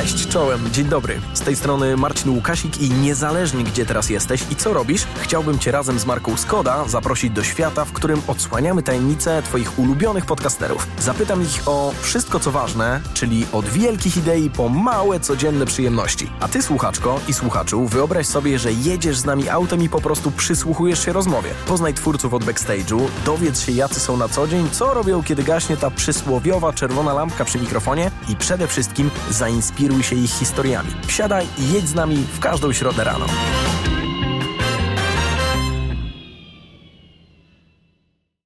Cześć, czołem, dzień dobry. Z tej strony Marcin Łukasik i niezależnie gdzie teraz jesteś i co robisz, chciałbym Cię razem z marką Skoda zaprosić do świata, w którym odsłaniamy tajemnice Twoich ulubionych podcasterów. Zapytam ich o wszystko co ważne, czyli od wielkich idei po małe codzienne przyjemności. A Ty słuchaczko i słuchaczu, wyobraź sobie, że jedziesz z nami autem i po prostu przysłuchujesz się rozmowie. Poznaj twórców od backstage'u, dowiedz się jacy są na co dzień, co robią kiedy gaśnie ta przysłowiowa czerwona lampka przy mikrofonie i przede wszystkim zainspiruj się ich historiami. Wsiadaj i jedź z nami w każdą środę rano.